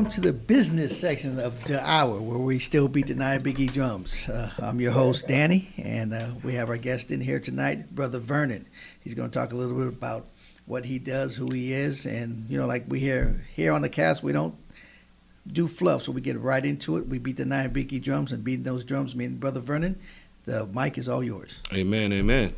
Welcome to the business section of the hour where we still beat the Nyabinghi drums. Uh, I'm your host, Danny, and uh, we have our guest in here tonight, Brother Vernon. He's going to talk a little bit about what he does, who he is, and you know, like we hear here on the cast, we don't do fluff, so we get right into it. We beat the Nyabinghi drums, and beating those drums, mean Brother Vernon, the mic is all yours. Amen, amen.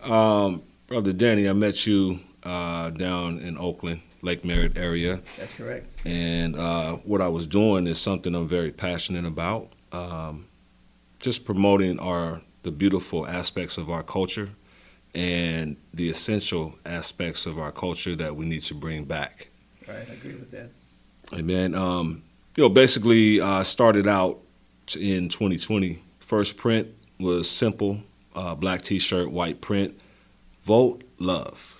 Um, Brother Danny, I met you uh, down in Oakland, Lake Merritt area. That's correct. And uh, what I was doing is something I'm very passionate about. Um, just promoting our the beautiful aspects of our culture and the essential aspects of our culture that we need to bring back. Right, I agree with that. Amen. Um, you know, basically, I uh, started out in 2020. First print was simple, uh, black T-shirt, white print. Vote love.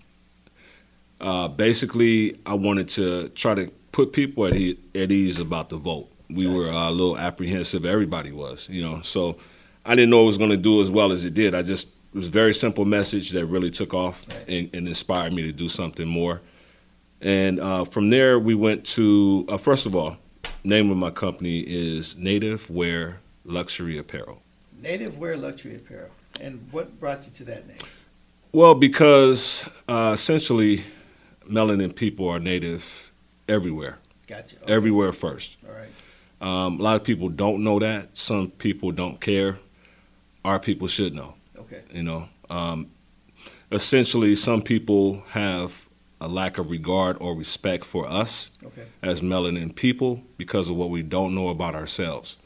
Uh, basically, I wanted to try to put people at, e- at ease about the vote. We were uh, a little apprehensive. Everybody was, you know. So I didn't know it was going to do as well as it did. I just it was a very simple message that really took off and, and, inspired me to do something more. And uh, from there, we went to uh, first of all, name of my company is NativeWare Luxury Apparel. NativeWare Luxury Apparel. And what brought you to that name? Well, because uh, essentially, melanin people are native everywhere. Gotcha. Okay. Everywhere first. All right. Um, a lot of people don't know that. Some people don't care. Our people should know. Okay. You know, um, essentially, some people have a lack of regard or respect for us okay. as melanin people because of what we don't know about ourselves.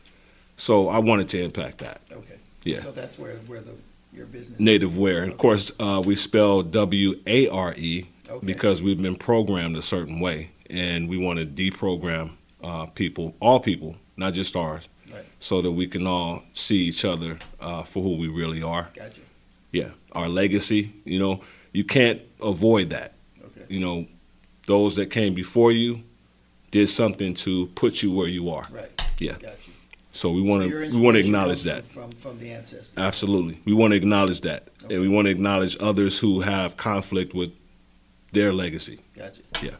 So I wanted to impact that. Okay. Yeah. So that's where where the your business native wear. Okay. Of course, uh, we spell W A R E because we've been programmed a certain way, and we want to deprogram uh, people, all people, not just ours, right. so that we can all see each other uh, for who we really are. Gotcha. Yeah, our legacy. You know, you can't avoid that. Okay. You know, those that came before you did something to put you where you are. Right. Yeah. Gotcha. So we want to we want to acknowledge that from from the ancestors. Absolutely, we want to acknowledge that, okay. and we want to acknowledge others who have conflict with their legacy. Gotcha. Yeah.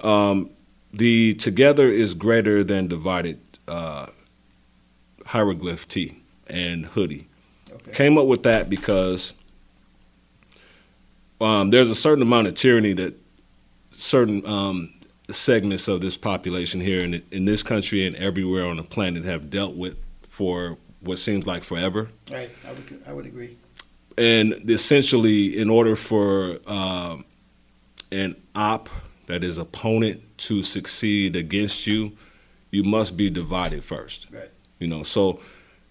Um, the together is greater than divided uh, hieroglyph tee and hoodie. Okay. Came up with that because um, there's a certain amount of tyranny that certain um, segments of this population here in, in this country and everywhere on the planet have dealt with for what seems like forever. Right, I would, I would agree. And essentially, in order for uh, an op, that is opponent, to succeed against you, you must be divided first. Right. You know, so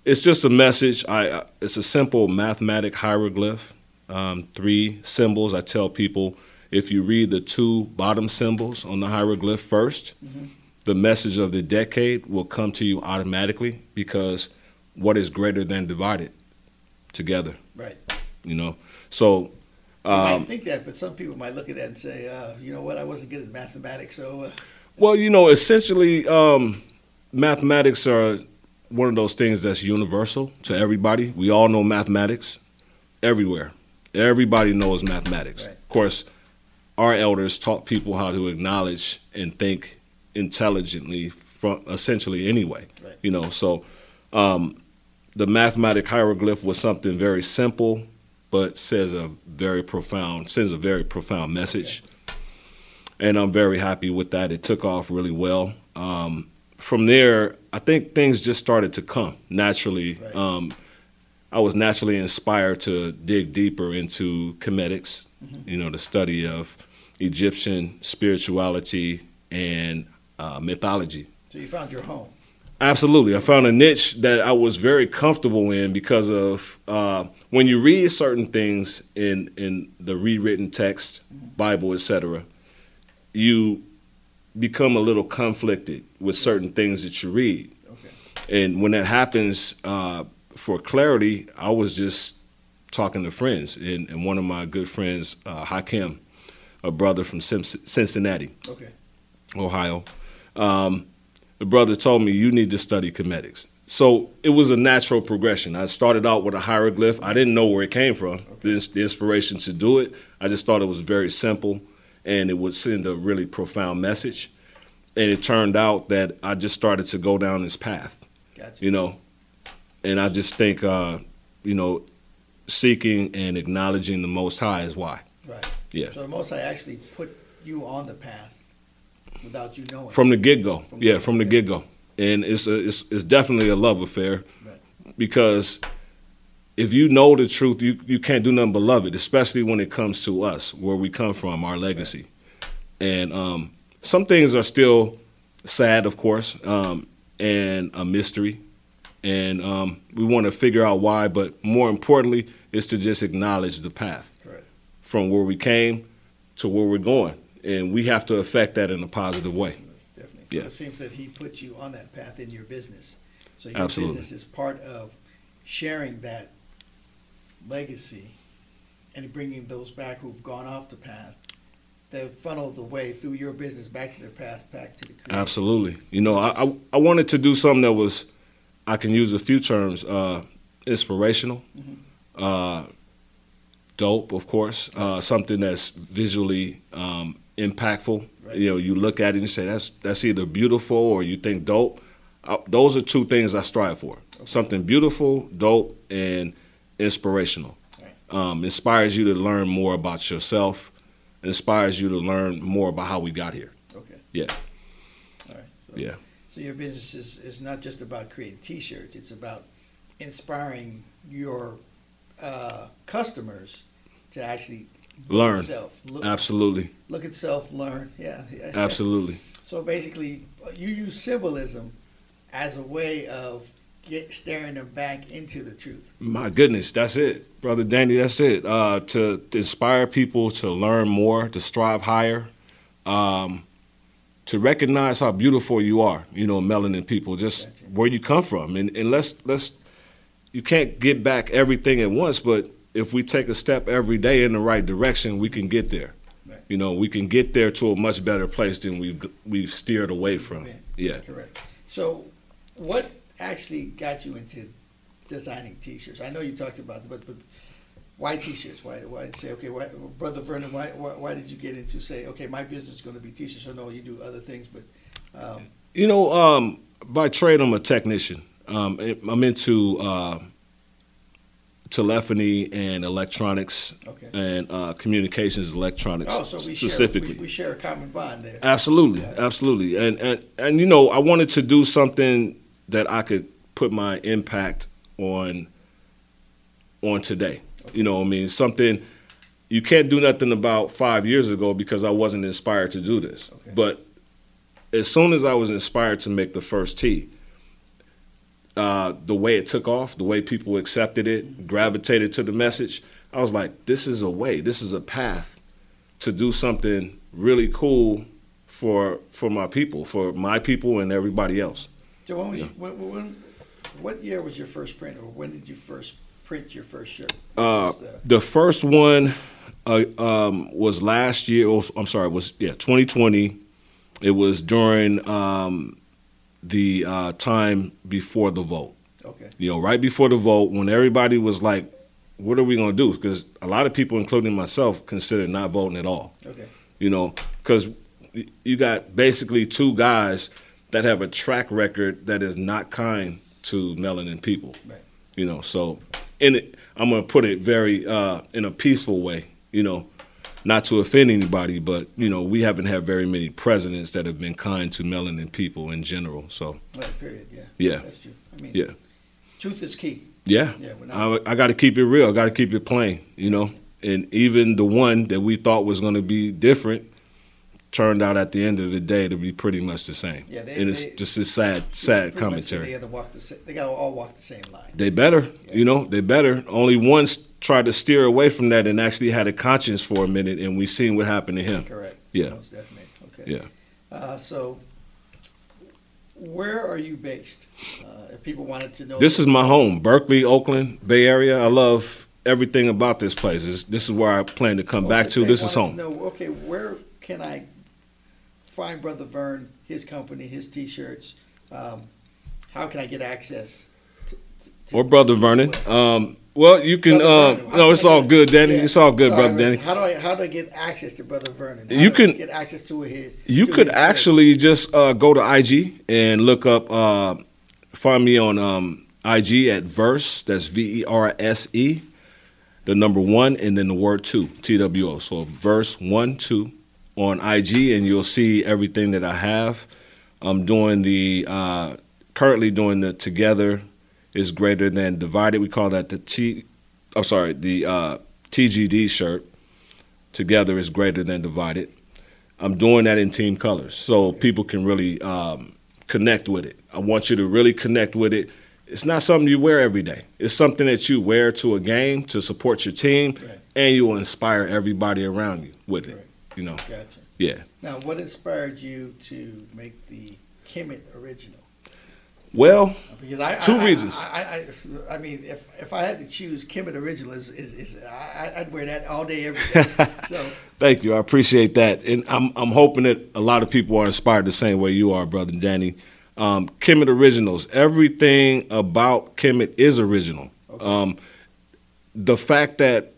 it's just a message. I it's a simple mathematic hieroglyph, um, three symbols. I tell people if you read the two bottom symbols on the hieroglyph 1st mm-hmm. the message of the decade will come to you automatically because what is greater than divided together. Right. You know, so you might um, think that, but some people might look at that and say, uh, you know what, I wasn't good at mathematics, so. Uh. Well, you know, essentially, um, mathematics are one of those things that's universal to everybody. We all know mathematics everywhere. Everybody knows mathematics. Right. Of course, our elders taught people how to acknowledge and think intelligently from essentially anyway. Right. You know, so um, the mathematic hieroglyph was something very simple but says a very profound sends a very profound message. And I'm very happy with that. It took off really well. Um, from there, I think things just started to come naturally. Right. Um, I was naturally inspired to dig deeper into Kemetics, mm-hmm. you know, the study of Egyptian spirituality and uh, mythology. So you found your home. Absolutely. I found a niche that I was very comfortable in because of uh, when you read certain things in, in the rewritten text, Bible, etc., you become a little conflicted with certain things that you read. Okay. And when that happens, uh, for clarity, I was just talking to friends. And, and one of my good friends, uh, Hakim, a brother from Cincinnati, okay. Ohio, um, the brother told me you need to study Kemetics. So it was a natural progression. I started out with a hieroglyph. I didn't know where it came from, okay. the, the inspiration to do it. I just thought it was very simple and it would send a really profound message. and it turned out that I just started to go down this path, Gotcha. you know, and I just think, uh, you know, seeking and acknowledging the Most High is why. Right. Yeah. So the Most High actually put you on the path without you knowing. From the get go, yeah, the from the get-go. and it's a, it's it's definitely a love affair, Right. because if you know the truth, you you can't do nothing but love it, especially when it comes to us, where we come from, our legacy, and um, some things are still sad, of course, um, and a mystery, and um, we want to figure out why, but more importantly, is to just acknowledge the path from where we came to where we're going, and we have to affect that in a positive way. Definitely. So Yeah. it seems that he put you on that path in your business. So your Absolutely. business is part of sharing that legacy and bringing those back who've gone off the path. They funnel the way through your business back to their path, back to the creator. Absolutely. You know, I, I I wanted to do something that was, I can use a few terms, uh, inspirational, Mhm. uh, dope, of course, uh, something that's visually um, impactful. Right. You know, you look at it and say that's that's either beautiful or you think dope. Uh, those are two things I strive for: something beautiful, dope, and inspirational. Right. Um, inspires you to learn more about yourself. Inspires you to learn more about how we got here. Okay. Yeah. All right. So, Yeah. So your business is, is not just about creating T-shirts. It's about inspiring your uh, customers to actually Learn. at self, look, Absolutely. look at self, learn. Yeah. yeah. Absolutely. So basically, you use symbolism as a way of get staring them back into the truth. My goodness, that's it, brother Danny. That's it. Uh, to, to inspire people to learn more, to strive higher, um, to recognize how beautiful you are. You know, melanin people, just Gotcha. where you come from, and and let's let's. You can't get back everything at once, but if we take a step every day in the right direction, we can get there. You know, we can get there to a much better place than we've we've steered away from. Yeah. Correct. So, what actually got you into designing T-shirts? I know you talked about it, but, but why T-shirts? Why why say okay? Why, Brother Vernon? Why, why why did you get into say okay? My business is going to be T-shirts. I know you do other things, but um, You know, um, by trade, I'm a technician. Um, I'm into uh, telephony and electronics okay. and uh, communications electronics Oh, so we specifically. share we, we share a common bond there. Absolutely, Yeah. absolutely, and, and and you know, I wanted to do something that I could put my impact on on today. You know, what I mean, something you can't do nothing about five years ago because I wasn't inspired to do this. Okay. But as soon as I was inspired to make the first tee, uh, the way it took off, the way people accepted it, gravitated to the message, I was like, this is a way, this is a path to do something really cool for for my people, for my people and everybody else. So when, was Yeah. you, when, when what year was your first print, or when did you first print your first shirt? Uh, uh, the first one uh, um, was last year. was- I'm sorry, was yeah 2020. It was during um, the uh, time before the vote. okay. You know, right before the vote, when everybody was like, "What are we going to do?" Because a lot of people, including myself, considered not voting at all. Okay. You know, because you got basically two guys that have a track record that is not kind to melanin people. Right. You know, so in it, I'm gonna put it very uh, in a peaceful way. You know, not to offend anybody, but you know, we haven't had very many presidents that have been kind to melanin people in general. So. Period. Yeah. Yeah. That's true. I mean, Yeah. truth is key. yeah, Yeah. Not, I, I got to keep it real. I got to keep it plain. You know, and even the one that we thought was gonna be different turned out at the end of the day to be pretty much the same. Yeah, they- and it's they- just a sad, sad commentary. They got to walk the. sa- They got to all walk the same line. They better, you know, they better. Only one tried to steer away from that and actually had a conscience for a minute, and we seen what happened to him. Correct. Yeah. Most definitely. Okay. Yeah. Uh, so, where are you based? Uh, if people wanted to know. This is my home, Berkeley, Oakland, Bay Area. I love everything about this place. This, this is where I plan to come Well, back to. This is home. to know, okay, where can I find Brother Vern, his company, his T-shirts? Um, how can I get access? To, to, Or Brother Vernon. Um, Well, you can. Um, no, it's all good, Danny. Yeah. It's all good, Sorry, brother Danny. How do I how do I get access to Brother Vernon? How You can- get access to his. You to could his actually just uh, go to IG and look up. Uh, find me on um, IG at Verse. That's V E R S E, the number one, and then the word two, T W O. So Verse one two on IG, and you'll see everything that I have. I'm doing the uh, currently doing the Together is greater than divided. We call that the T. I'm sorry, the uh, TGD shirt. Together is greater than divided. I'm doing that in team colors, so people can really um, connect with it. I want you to really connect with it. It's not something you wear every day. It's something that you wear to a game to support your team, Right. and you will inspire everybody around you with it. Right. You know, Gotcha. yeah. Now, what inspired you to make the Kemet original? Well, Because I Two I- reasons. I, I, I mean, if if I had to choose, Kemet original is is, is I, I'd wear that all day every day. so Thank you. I appreciate that, and I'm I'm hoping that a lot of people are inspired the same way you are, brother Danny. Um, Kemet Originals. Everything about Kemet is original. Okay. Um, the fact that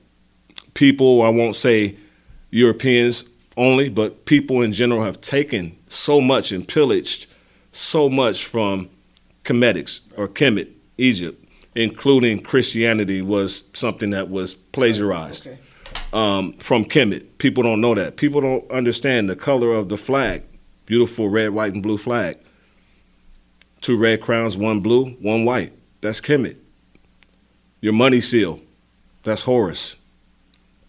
people, I won't say Europeans only, but people in general have taken so much and pillaged so much from Kemetics or Kemet, Egypt, including Christianity, was something that was plagiarized okay, um, from Kemet. People don't know that. People don't understand the color of the flag. Beautiful red, white, and blue flag. Two red crowns, one blue, one white. That's Kemet. Your money seal. That's Horus.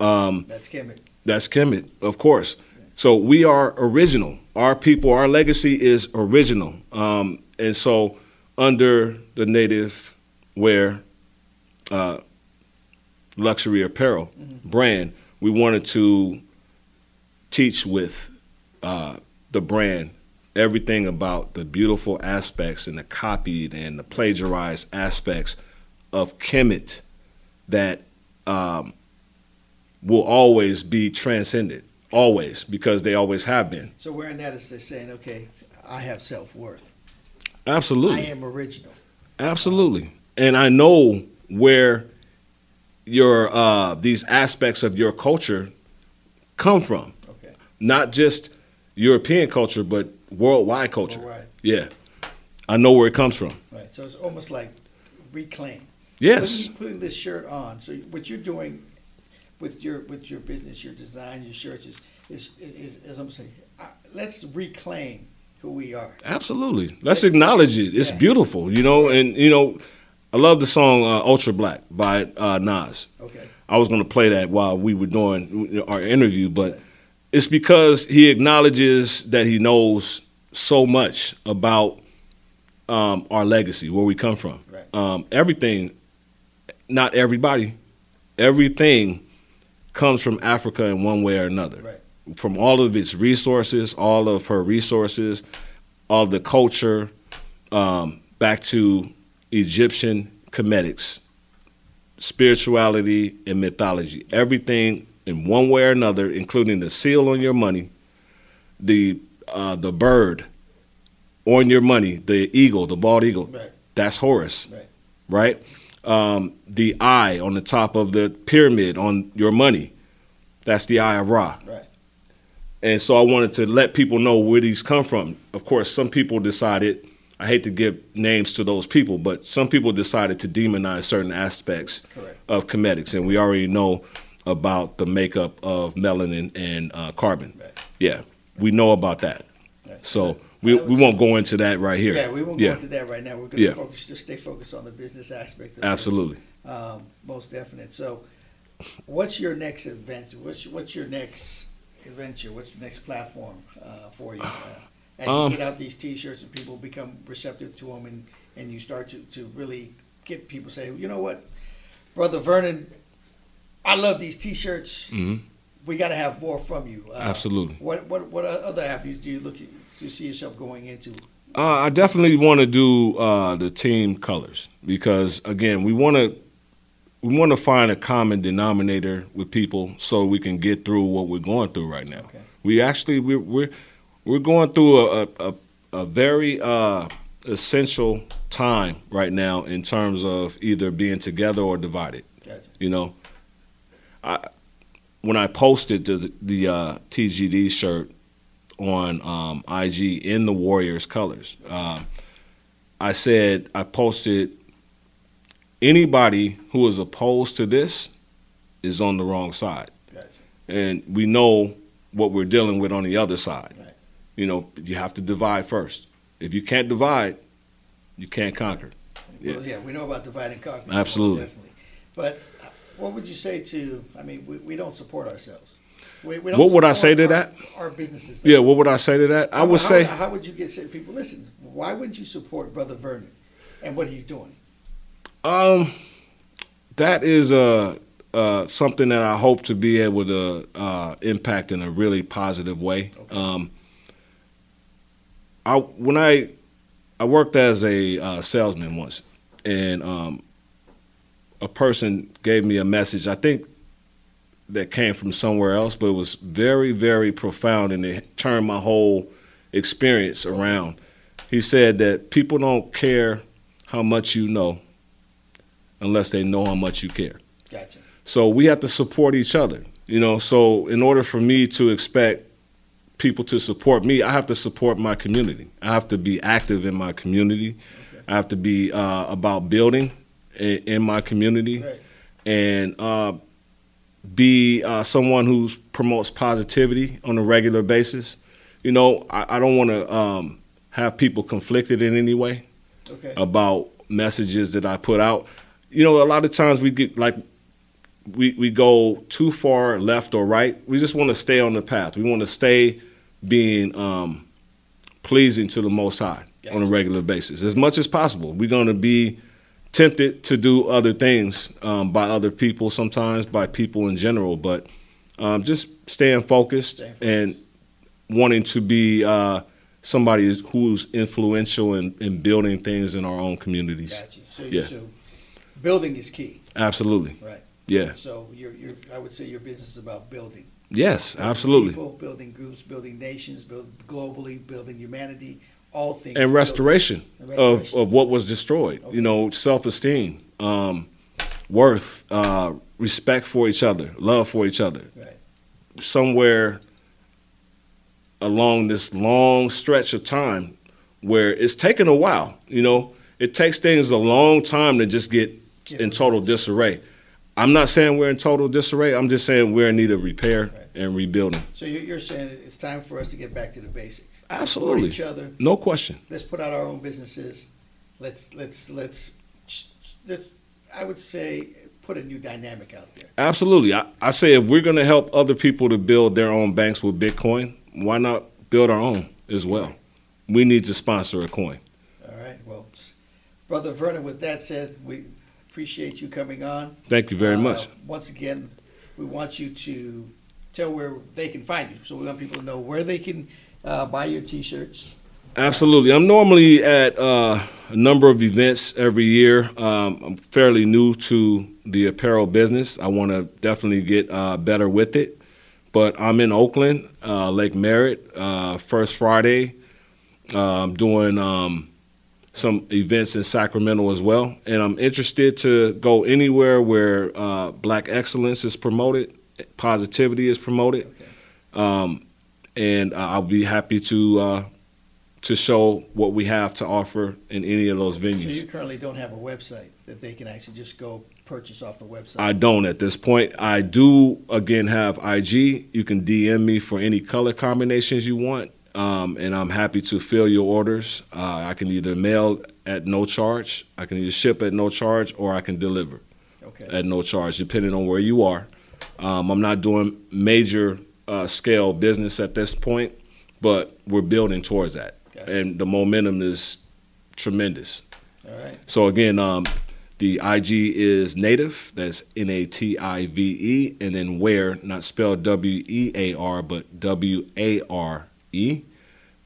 Um, that's Kemet. That's Kemet, of course. So we are original. Our people, our legacy is original. Um, and so under the native wear uh, luxury apparel brand, we wanted to teach with uh, the brand everything about the beautiful aspects and the copied and the plagiarized aspects of Kemet that um, will always be transcended, always, because they always have been. So wearing that is just saying, okay, I have self worth. Absolutely. I am original. Absolutely. And I know where your uh, these aspects of your culture come from. Okay, Not just European culture, but worldwide culture. right, Yeah. I know where it comes from. right. So it's almost like reclaim. Yes. Putting, putting this shirt on. So what you're doing with your with your business, your design, your shirts is is is, is, I'm saying, uh, let's reclaim who we are. Absolutely. Let's acknowledge it. It's Yeah. beautiful, you know, and you know, I love the song uh, Ultra Black by uh, Nas. Okay. I was going to play that while we were doing our interview, but it's because he acknowledges that he knows so much about um, our legacy, where we come from. Right. Um, everything, not everybody, everything comes from Africa in one way or another. Right. From all of its resources, all of her resources, all the culture, um, back to Egyptian Kemetics, spirituality, and mythology. Everything in one way or another, including the seal on your money, the uh, the bird on your money, the eagle, the bald eagle. Right. That's Horus, Right. right? Um, the eye on the top of the pyramid on your money, that's the eye of Ra. Right. And so I wanted to let people know where these come from. Of course, some people decided, I hate to give names to those people, but some people decided to demonize certain aspects Correct. of Kemetics. And we already know about the makeup of melanin and uh, carbon. Right. Yeah, we know about that. Right. So we, we won't go into that right here. Yeah, we won't yeah, go into that right now. We're going to Yeah. focus, just stay focused on the business aspect of this. Absolutely. Um, most definite. So, what's your next adventure? What's what's your next adventure? What's the next platform uh, for you? Uh, as Um, you get out these T-shirts and people become receptive to them, and, and you start to, to really get people say, you know what, brother Vernon, I love these T-shirts. hmm We got to have more from you. Uh, Absolutely. What what what other avenues do you look do you see yourself going into? Uh, I definitely want to do uh, the team colors because again, we want to we want to find a common denominator with people so we can get through what we're going through right now. Okay. We actually we're we're, we're going through a a, a very uh, essential time right now in terms of either being together or divided. You know, I when I posted the the uh, TGD shirt on um, IG in the Warriors colors, um, I said I posted anybody who is opposed to this is on the wrong side, Gotcha. and we know what we're dealing with on the other side. Right. You know, you have to divide first. If you can't divide, you can't conquer. Yeah. Well, yeah, we know about divide and conquer. Absolutely. Definitely. But uh, what would you say to, I mean, we, we don't support ourselves. We, we What would I say to support that? Our, our businesses. Yeah, what would I say to that? I How- would how- say How would you get say, people, listen, why wouldn't you support Brother Vernon and what he's doing? um, that is uh, uh, something that I hope to be able to uh, impact in a really positive way. Okay. Um, I when I I worked as a uh, salesman once, and um, a person gave me a message. I think that came from somewhere else, but it was very, very profound, and it turned my whole experience around. He said that people don't care how much you know unless they know how much you care. Gotcha. So we have to support each other, you know. So in order for me to expect people to support me, I have to support my community. I have to be active in my community. I have to be uh, about building in, in my community, Right. and uh, be uh, someone who promotes positivity on a regular basis. You know, I, I don't want to um, have people conflicted in any way Okay. about messages that I put out. You know, a lot of times we get like we we go too far left or right. We just want to stay on the path. We want to stay being um, pleasing to the Most High on a regular basis as much as possible. We're going to be tempted to do other things um, by other people sometimes, by people in general, but um, just staying focused, focused. and wanting to be uh, somebody who's- influential in, in building things in our own communities. Got you. So, Yeah. so building is key, Absolutely. right? Yeah. So you're, I would say your business is about building. Yes, Building absolutely. People, building groups, building nations, build globally, building humanity, all things. And restoration, And Of, restoration. of what was destroyed. Okay. You know, self esteem, um, worth, uh, respect for each other, love for each other. Right. Somewhere along this long stretch of time where it's taken a while, you know, it takes things a long time to just get Get in total disarray. I'm not saying we're in total disarray. I'm just saying we're in need of repair Right. and rebuilding. So you're saying it's time for us to get back to the basics. Absolutely. Each other. No question. Let's put out our own businesses. Let's let's let's let's. I would say put a new dynamic out there. Absolutely. I, I say if we're going to help other people to build their own banks with Bitcoin, why not build our own as well? We need to sponsor a coin. All right. Well, brother Vernon. With that said, we appreciate you coming on. Thank you very Uh, much. Once again, we want you to tell where they can find you. So we want people to know where they can uh, buy your T-shirts. Absolutely. I'm normally at uh, a number of events every year. Um, I'm fairly new to the apparel business. I want to definitely get uh, better with it. But I'm in Oakland, uh, Lake Merritt, uh, first Friday. I'm doing um, some events in Sacramento as well. And I'm interested to go anywhere where uh, black excellence is promoted, positivity is promoted. Okay. Um, and uh, I'll be happy to uh, to show what we have to offer in any of those venues. So you currently don't have a website that they can actually just go purchase off the website. I don't at this point. I do again have IG. You can DM me for any color combinations you want, um, and I'm happy to fill your orders. Uh, I can either mail at no charge, I can either ship at no charge, or I can deliver okay. at no charge, depending on where you are. Um, I'm not doing major uh, scale business at this point, but we're building towards that, and the momentum is tremendous. All right. So again, um, the IG is native. That's N A T I V E, and then where not spelled W E A R, but W A R E,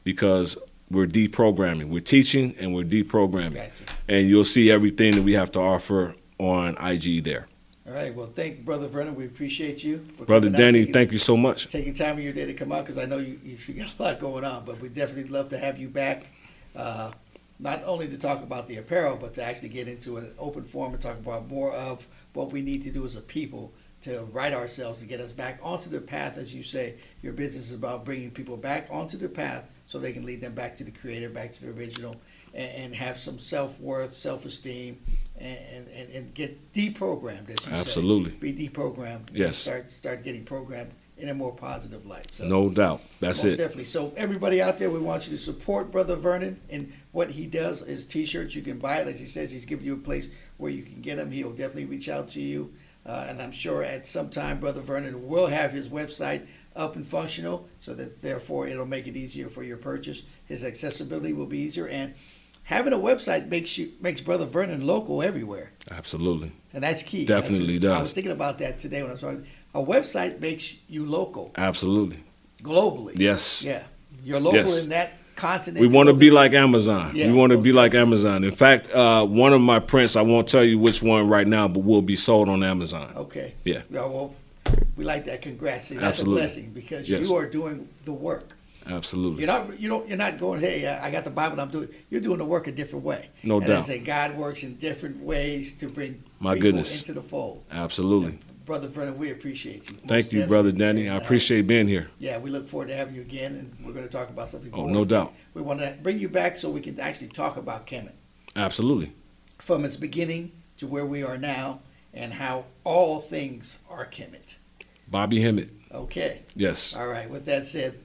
because we're deprogramming. We're teaching and we're deprogramming, Gotcha. and you'll see everything that we have to offer on IG there. All right. Well, thank Brother Vernon. We appreciate you. For Brother Danny, taking- thank you so much. Taking time of your day to come out because I know you, you you got a lot going on, but we definitely love to have you back. Uh, not only to talk about the apparel, but to actually get into an open forum and talk about more of what we need to do as a people to right ourselves to get us back onto the path, as you say. Your business is about bringing people back onto the path so they can lead them back to the creator, back to the original, and, and have some self worth, self esteem, and, and, and get deprogrammed, as you Absolutely. say. Be deprogrammed. Yes. Start start getting programmed in a more positive light. So No doubt. That's it. definitely. So everybody out there, we want you to support Brother Vernon and what he does. His T-shirts, you can buy it. As he says, he's giving you a place where you can get them. He'll definitely reach out to you, uh, and I'm sure at some time, Brother Vernon will have his website up and functional, so that therefore it'll make it easier for your purchase. His accessibility will be easier, and having a website makes you makes Brother Vernon local everywhere. Absolutely. And that's key. Definitely That's- I was thinking about that today when I was talking. A website makes you local Absolutely. globally. Yes. Yeah, you're local Yes. in that continent. We want to be like Amazon. Yeah, we want to be like Amazon. In fact, uh, one of my prints, I won't tell you which one right now, but will be sold on Amazon. Okay. Yeah. well, we like that. Congrats. See, that's Absolutely. a blessing because Yes. you are doing the work. Absolutely. You're not. You don't. You're not going. Hey, I I got the Bible. I'm doing. You're doing the work a different way. No and doubt. I say God works in different ways to bring My people goodness. into the fold. Absolutely. Brother Vernon, we appreciate you. Thank you, brother. Danny. I And, uh, appreciate being here. Yeah, we look forward to having you again, and we're going to talk about something. Oh, no doubt. We want to bring you back so we can actually talk about Kemet. Absolutely. from its beginning to where we are now and how all things are Kemet. Bobby Hemmett. Okay. Yes. All right. With that said,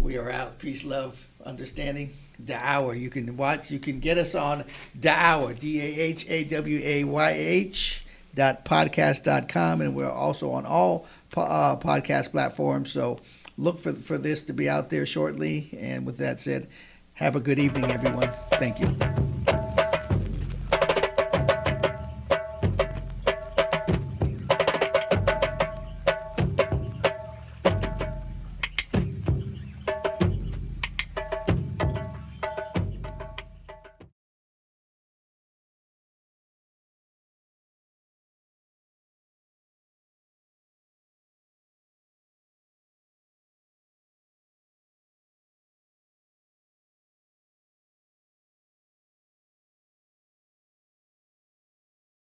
we are out. Peace, love, understanding. The Hour. You can watch, you can get us on The Hour, D A H A W A Y H dot podcast dot com. And we're also on all po- uh, podcast platforms. So look for, for this to be out there shortly. And with that said, have a good evening, everyone. Thank you.